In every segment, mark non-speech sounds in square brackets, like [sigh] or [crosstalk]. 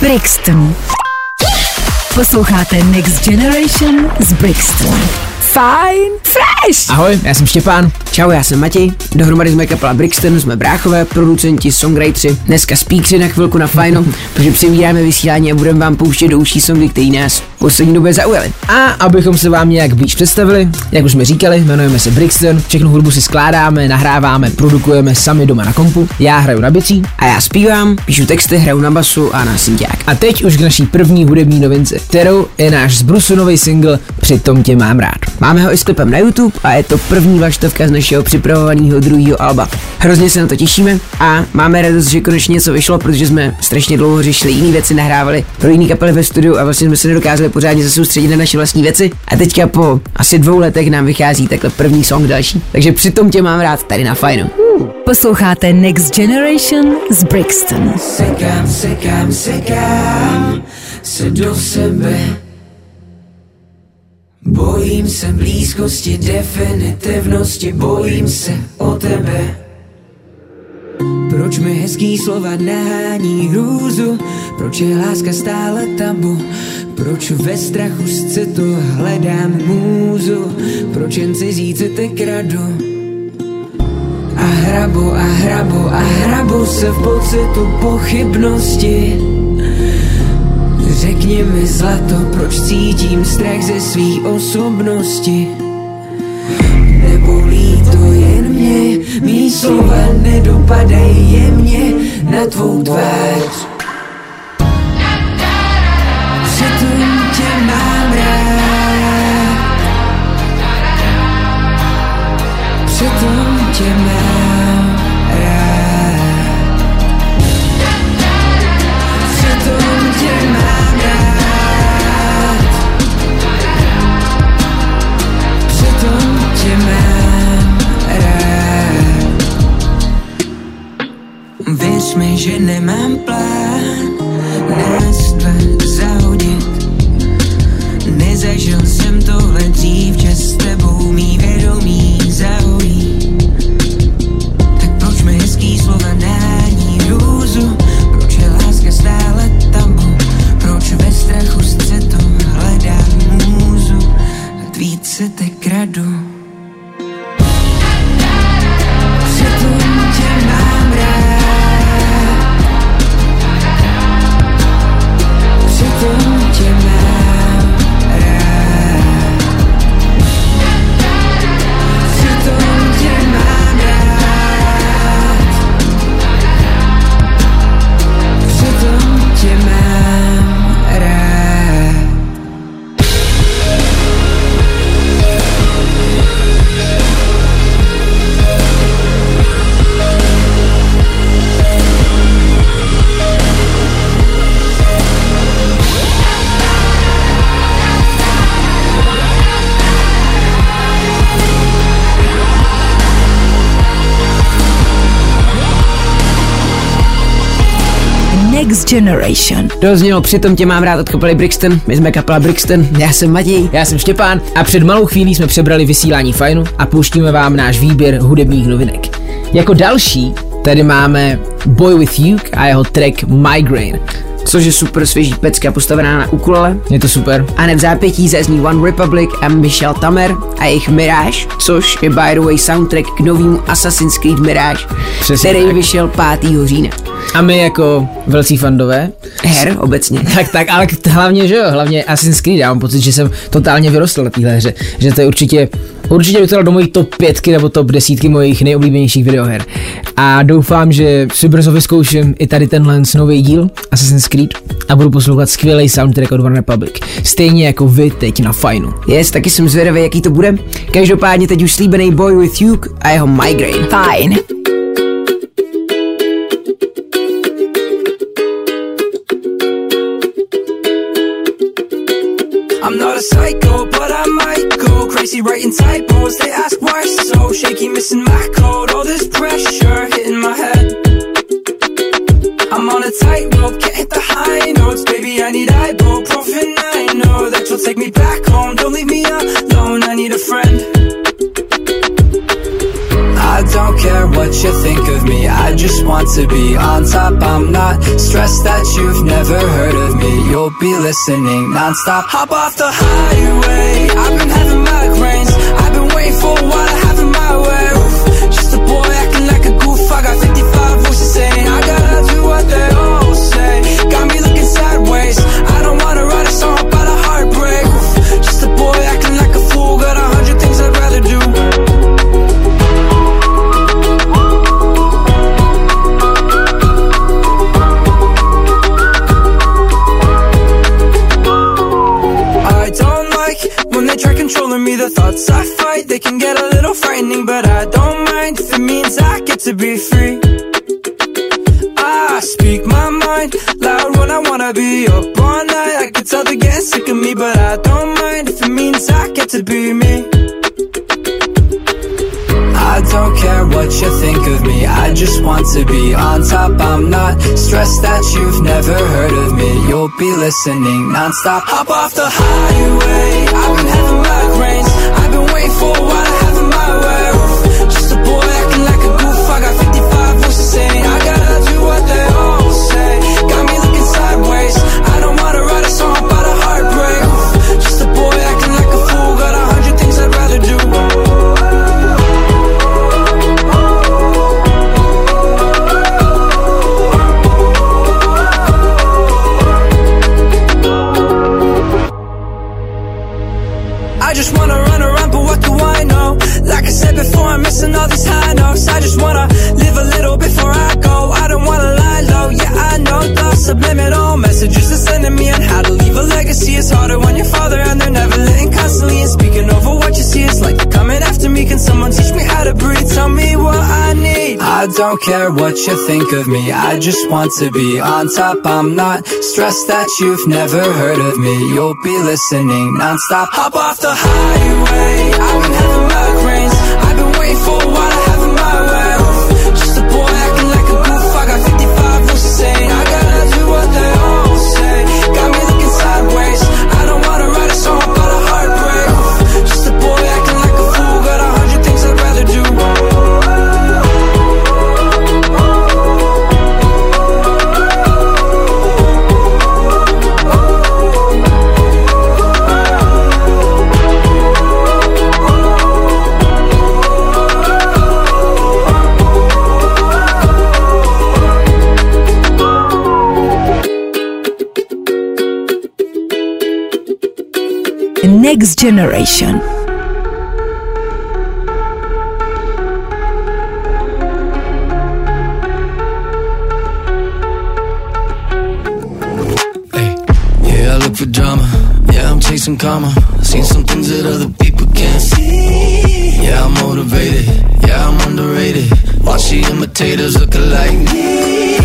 Brixton. Posloucháte Next Generation z Brixton. Fine Fresh! Ahoj, já jsem Štěpán. Čau, já jsem Matěj. Dohromady jsme kapela Brixton, jsme bráchové, producenti, songwriteri. Dneska speakři na chvilku na fajno, [laughs] protože přemíráme vysílání a budeme vám pouštět do uší songy, který nás v poslední době zaujaly. A abychom se vám nějak blíž představili, jak už jsme říkali, jmenujeme se Brixton, všechnu hudbu si skládáme, nahráváme, produkujeme sami doma na kompu. Já hraju na bicí a já zpívám, píšu texty, hraju na basu a na synťák. A teď už k naší první hudební novince, kterou je náš zbrusunový single Přitom tě mám rád. Máme ho i s klipem na YouTube a je to první vlaštovka z našeho připravovaného druhého alba. Hrozně se na to těšíme a máme radost, že konečně něco vyšlo, protože jsme strašně dlouho řešili jiné věci, nahrávali pro jiné kapely ve studiu a vlastně jsme se nedokázali pořádně zasoustředit na naše vlastní věci. A teďka po asi dvou letech nám vychází takhle první song další. Takže přitom tě mám rád tady na fajnu. Posloucháte Next Generation z Brixton. Sekám, sekám, sekám se do sebe. Bojím se blízkosti, definitivnosti, bojím se o tebe. Proč mi hezký slova nahání hrůzu? Proč je láska stále tabu? Proč ve strachu z citu hledám můzu? Proč jen cizí city kradu? A hrabu, a hrabu, a hrabu se v pocitu pochybnosti. Řekni mi zlato, proč cítím strach ze svý osobnosti. Nebolí to jen mě, mý slova nedopadají jemně na tvou tvář. Přitom tě mám rád. Mám je n'ai même pas Next Generation. Doznělo přitom tě mám rád od kapely Brixton, my jsme kapela Brixton, já jsem Matěj, já jsem Štěpán a před malou chvílí jsme přebrali vysílání fajnu a pouštíme vám náš výběr hudebních novinek. Jako další tady máme Boy With You a jeho track Migraine. Což je super svěží pecka postavená na ukulele. Je to super. A hned v zápětí zazní One Republic a Michel Tamer a jejich Mirage, což je by the way soundtrack k novému Assassin's Creed Mirage, Přesně který tak. vyšel 5. října. A my jako velcí fandové, Her obecně. [laughs] tak tak, ale hlavně, že jo, hlavně Assassin's Creed, já mám pocit, že jsem totálně vyrostl na téhle hře, že to je určitě, určitě by to dalo do mojí top pětky nebo top desítky mojich nejoblíbenějších videoher. A doufám, že si brzo vyzkouším i tady tenhle nový díl Assassin's Creed a budu poslouchat skvělý soundtrack od One Republic. Stejně jako vy teď na fajnu. Yes, taky jsem zvědavý, jaký to bude. Každopádně teď už slíbený Boy With You a jeho Migraine. Fajn. I'm not a psycho, but I might crazy writing typos. They ask why so shaky, missing my code. All this pressure hitting my head. I'm on a tightrope, can't hit the high notes. Baby, I need ibuprofen. I know that you'll take me back home. Don't leave me alone, I need a friend don't care what you think of me. I just want to be on top. I'm not stressed that you've never heard of me. You'll be listening non-stop. Hop off the highway. I've been having migraines I've been waiting for a while Stress that you've never heard of me. You'll be listening nonstop. Hop off the highway. I've been having migraines. I've been waiting for a while. care what you think of me. I just want to be on top. I'm not stressed that you've never heard of me. You'll be listening nonstop. Hop off the highway. I've been having migraines I've been waiting for a while. To have my way next generation. Hey, yeah, I look for drama. Yeah, I'm chasing karma. Seen some things that other people can't see. Yeah, I'm motivated. Yeah, I'm underrated. Watch the imitators look alike me.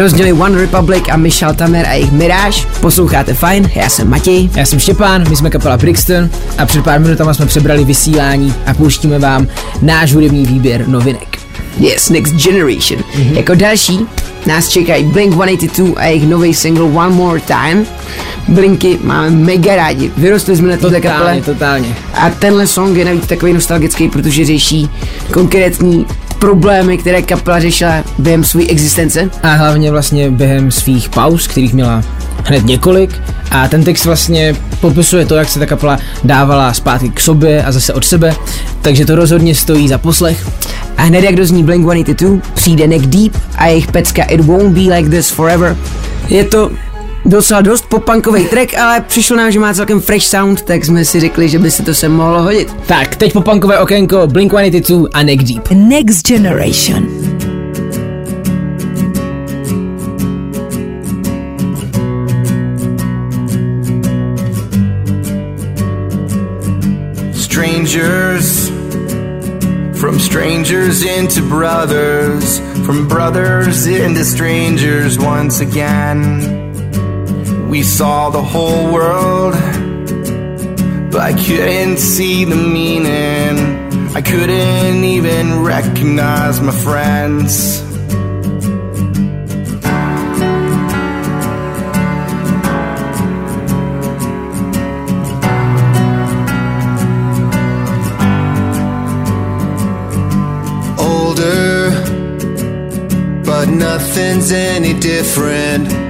Dozněli One Republic a Michal Tamer a jejich Mirage. Posloucháte fajn, já jsem Matěj. Já jsem Štěpán, my jsme kapela Brixton a před pár minutama jsme přebrali vysílání a pouštíme vám náš hudební výběr novinek. Yes, Next Generation. Mm-hmm. Jako další nás čekají Blink-182 a jejich nový single One More Time. Blinky máme mega rádi. Vyrostli jsme na této kapele. Totálně, totálně. A tenhle song je navíc takový nostalgický, protože řeší konkrétní problémy, které kapela řešila během své existence. A hlavně vlastně během svých pauz, kterých měla hned několik. A ten text vlastně popisuje to, jak se ta kapela dávala zpátky k sobě a zase od sebe. Takže to rozhodně stojí za poslech. A hned jak dozní Blink-182, přijde Neck Deep a jejich pecka It Won't Be Like This Forever. Je to docela dost popunkový track, ale přišlo nám, že má celkem fresh sound, tak jsme si řekli, že by se to sem mohlo hodit. Tak, teď popunkové okénko Blink-182 a Neck Deep. Next Generation. Strangers, from strangers into brothers, from brothers into strangers once again. We saw the whole world, but I couldn't see the meaning. I couldn't even recognize my friends. Older, but nothing's any different.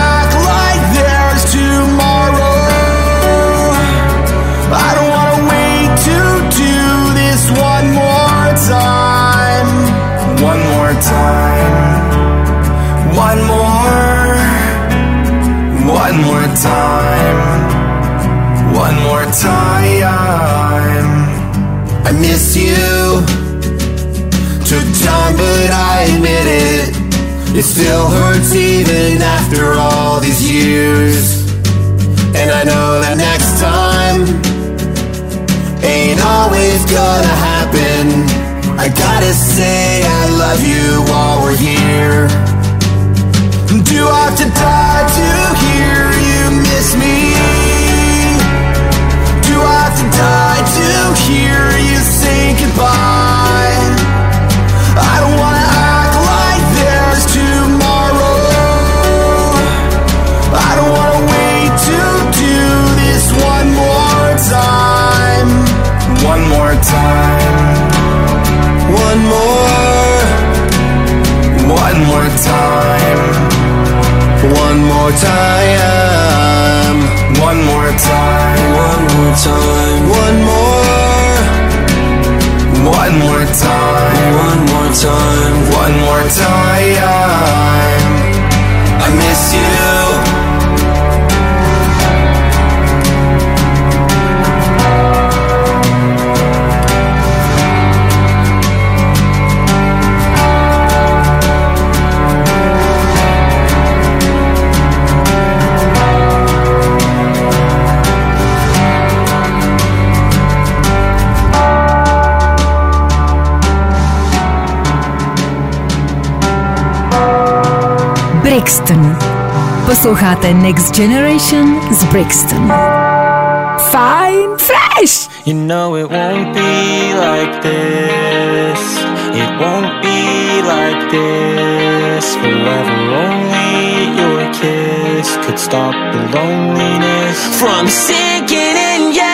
but I admit it. It still hurts even after all these years. And I know that next time ain't always gonna happen. I gotta say I love you while we're here. Do I have to die to hear you miss me? Do I have to die to hear you say goodbye? More time. One more. One more time. One more time. One more time. One more time. One more. One more time. One more time. One more time. I miss you. Brixton. Posloucháte Next Generation z Brixton. Fine Fresh! You know it won't be like this. It won't be like this forever. Only your kiss could stop the loneliness from sinking in. Yeah.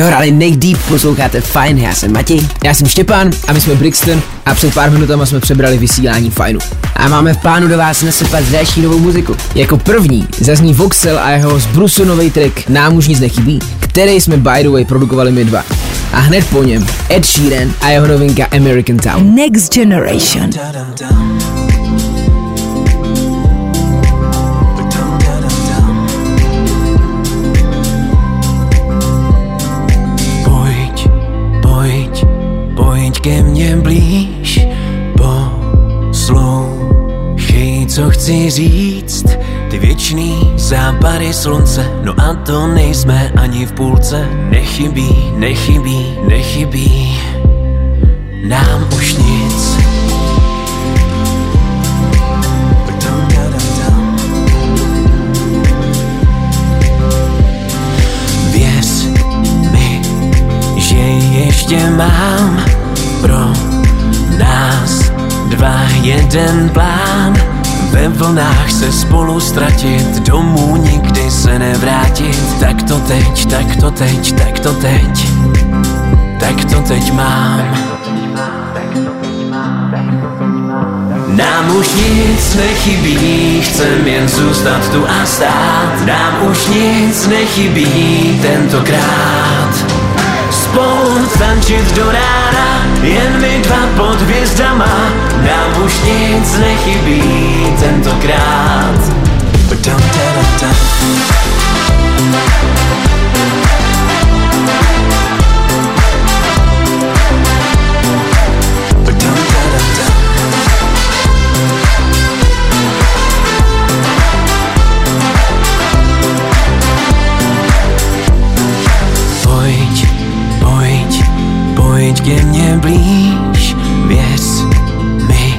In. Dohrali Neck Deep, posloucháte Fine, já jsem Matěj. Já jsem Štěpán a my jsme Brixton a před pár minutama jsme přebrali vysílání fajnu. A máme v plánu do vás nasypat další novou muziku. Jako první zazní Voxel a jeho zbrusu nový track Nám už nic nechybí, který jsme by the way produkovali my dva. A hned po něm Ed Sheeran a jeho novinka American Town. Next Generation. Pojď, ke mně blíž. Poslouchej, co chci říct. Ty věčný západy slunce No a to nejsme ani v půlce. Nechybí, nechybí, nechybí Nám už nic. Věř mi, že ještě mám pro nás dva jeden plán. Ve vlnách se spolu ztratit, domů nikdy se nevrátit. Tak to teď, tak to teď, tak to teď, tak to teď mám. Nám už nic nechybí, chcem jen zůstat tu a stát. Nám už nic nechybí tentokrát. Spolu tančit do rána, jen my dva pod hvězdama. Nám už nic nechybí tentokrát. Dum, ke mně blíž, věř mi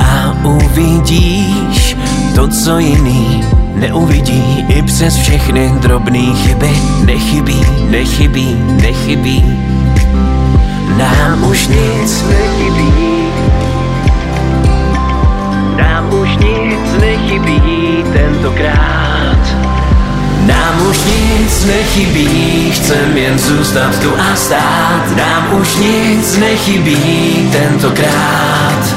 a uvidíš to, co jiný neuvidí i přes všechny drobné chyby. Nechybí, nechybí, nechybí, nám už nic nechybí. Nám už nic nechybí tentokrát. Nám už nic nechybí, chcem jen zůstat tu a stát. Nám už nic nechybí tentokrát.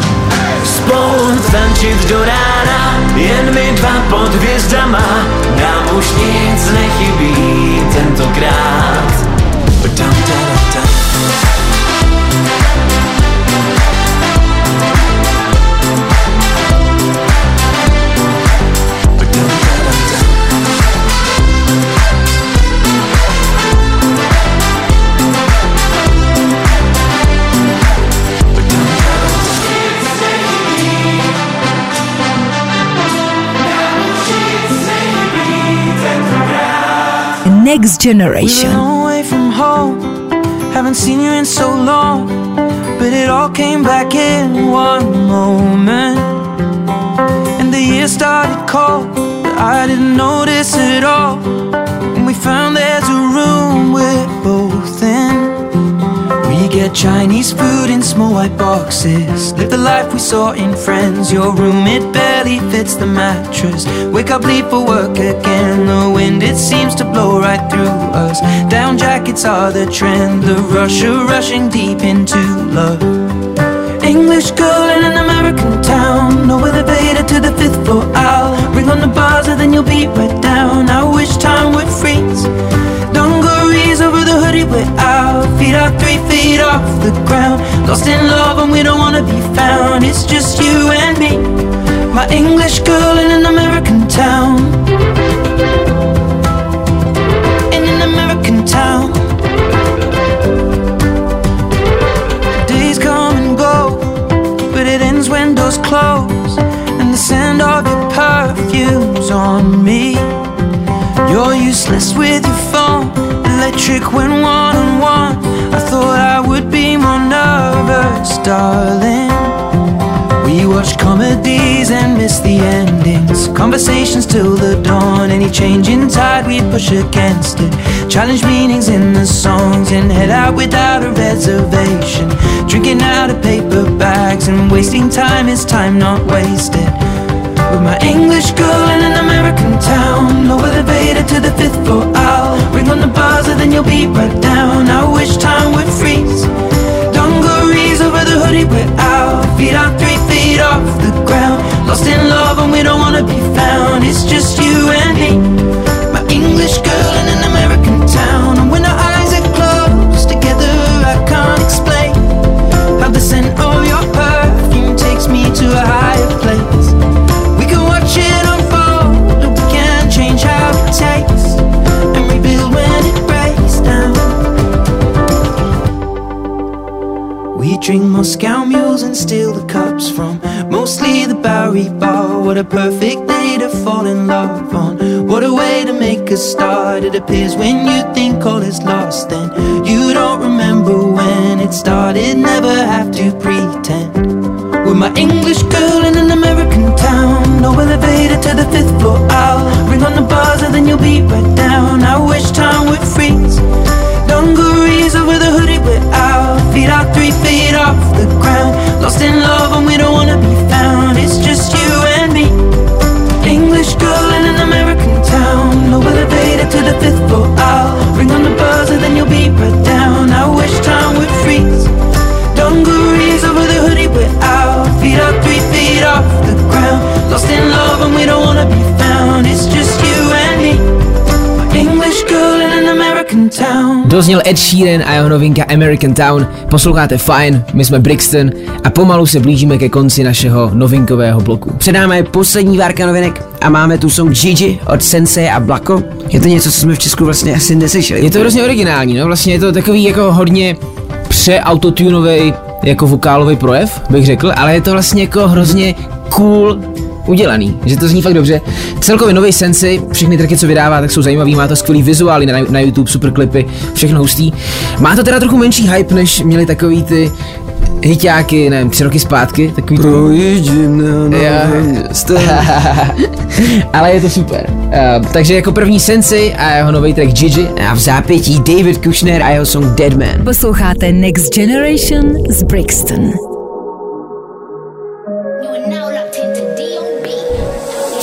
Spolu tančit do rána, jen my dva pod hvězdama. Nám už nic nechybí tentokrát. Next Generation. Been away from home, haven't seen you in so long, but it all came back in one moment. And the year started cold, Chinese food in small white boxes. Live the life we saw in Friends. Your room, it barely fits the mattress. Wake up, leave for work again. The wind, it seems to blow right through us. Down jackets are the trend. The rush of rushing deep into love. English girl the ground. Lost in love and we don't wanna be found. It's just you and me. My English girl in an American town. In an American town. Days come and go, but it ends when doors close. And the scent of your perfume's on me. You're useless with your phone, electric when one on one. I thought I nervous, darling. We watch comedies and miss the endings. Conversations till the dawn. Any change in tide, we push against it. Challenge meanings in the songs and head out without a reservation. Drinking out of paper bags and wasting time is time not wasted. With my English girl in an American town No elevator to the fifth floor I'll ring on the buzzer then you'll be right down I wish time would freeze Feet are three feet off the ground. Lost in love and we don't wanna be found. It's just you and me. My English girl in an American town. And when our eyes are closed together I can't explain How the scent of your perfume takes me to a higher place. We can watch it unfold Or we can't change how it tastes And rebuild when it breaks down. We drink Moscow mules and cups from mostly the Bowery Bar. What a perfect day to fall in love on. What a way to make a start. It appears when you think all is lost, then you don't remember when it started. Never have to pretend. With my English girl in an American town. No elevator to the fifth floor. Dozněl Ed Sheeran a jeho novinka American Town. Posloucháte fajn, my jsme Brixton a pomalu se blížíme ke konci našeho novinkového bloku. Předáme poslední várka novinek a máme tu song Gigi od Sensei a Blako. Je to něco, co jsme v Česku vlastně asi neslyšeli. Je to hrozně originální, no vlastně je to takový jako hodně pře-autotunový jako vokálový projev, bych řekl, ale je to vlastně jako hrozně cool udělaný, že to zní fakt dobře. Celkově nový Sensei, všechny tracky, co vydává, tak jsou zajímavý, má to skvělý vizuály na, na YouTube, super klipy, všechno hustý. Má to teda trochu menší hype, než měli takový ty hiťáky, nevím, tři roky zpátky, takový Projíždím na. [laughs] Ale je to super. Uh, takže jako první Sensei a jeho nový track Gigi. A v zápětí David Kushner a jeho song Dead Man. Posloucháte Next Generation z Brixton.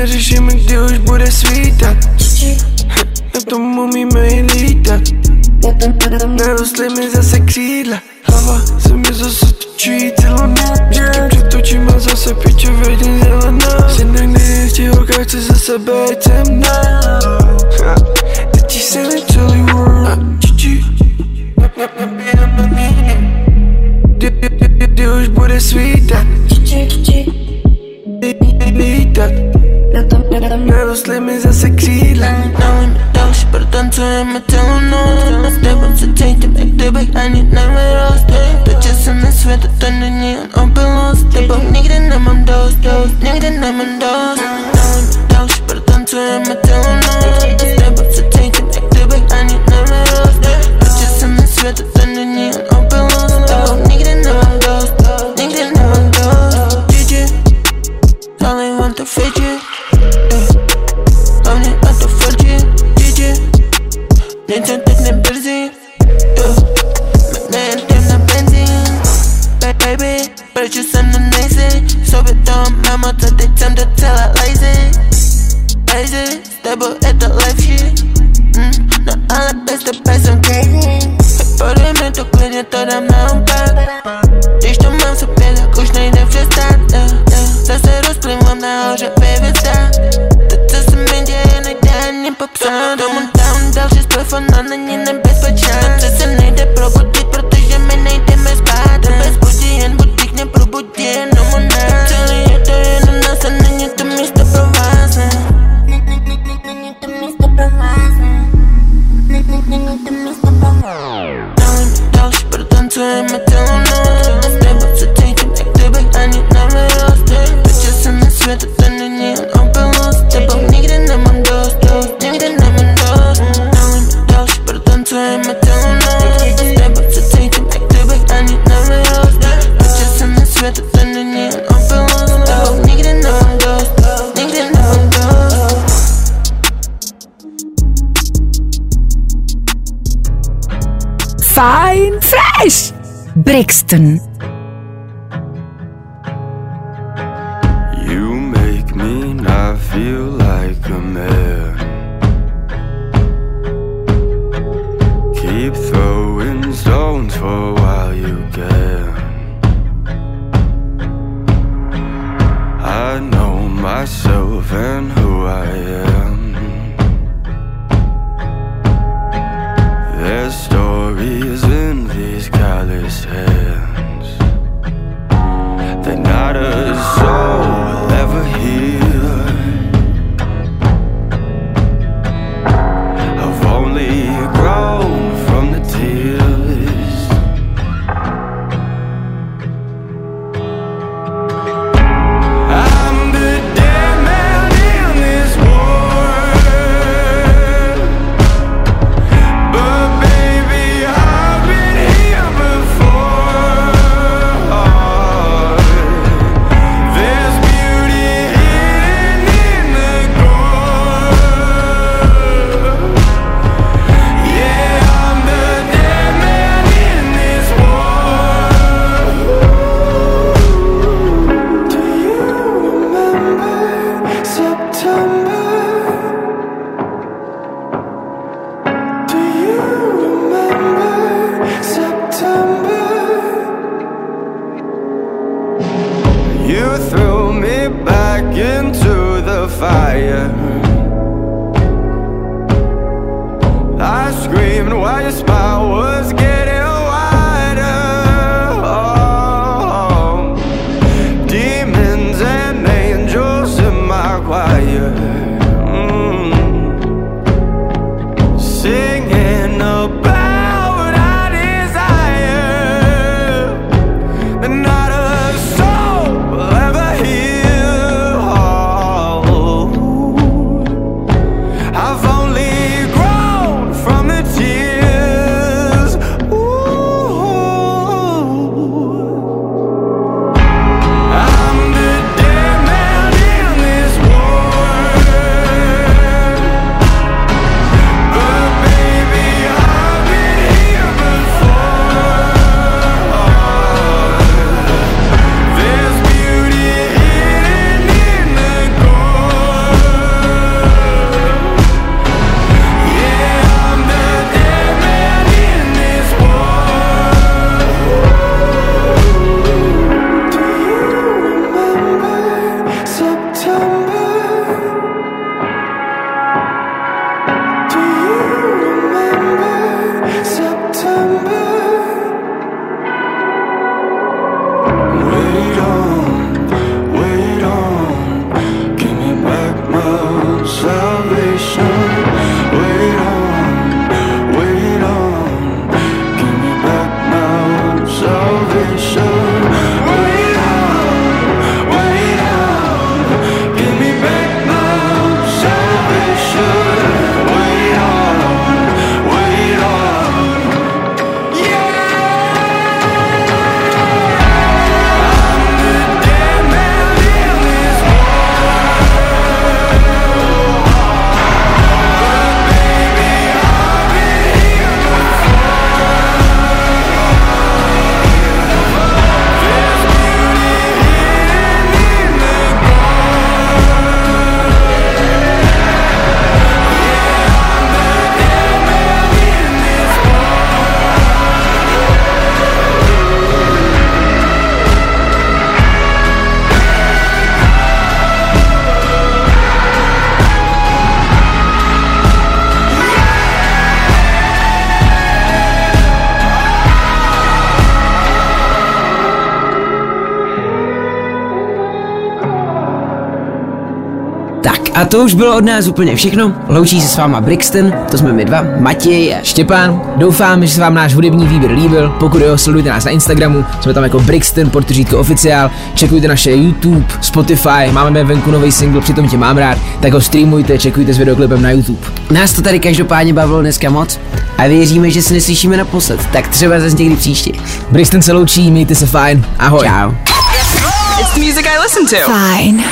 neřešíme, kdy už bude svítat Na tom umíme i lítat Narostly mi zase křídla Hlava se mi zase točí celou noc Vždycky přetočím a zase piču vidím zelená Synek nejistí holka chce zase být se mnou Ha, Teď jí se celý world nepijeme líně Kdy- kdy- kdy- Kdy už bude svítat lítat Girl, slim is a sexy line. Now I'm dog, she put it on to him, I me her no Step up to take the back, the back, I need never lost Bitches in the sweat, the thunder, neon, open lost Step up, nigga, then I'm on dose, dose Nigga, then I'm on dose Now I'm dog, she put it on to him, I no Step up to take never Brixton. A to už bylo od nás úplně všechno. Loučí se s váma Brixton, to jsme my dva, Matěj a Štěpán, doufám, že se vám náš hudební výběr líbil. Pokud jo, sledujte nás na Instagramu, jsme tam jako Brixton, podtržítko oficiál, čekujte naše YouTube, Spotify, máme venku nový single, přitom tě mám rád, tak ho streamujte, čekujte s videoklipem na YouTube. nás to tady každopádně bavilo dneska moc a věříme, že se neslyšíme naposled, tak třeba zase někdy příště. Brixton se loučí, mějte se fajn, ahoj. Čau. Fajn.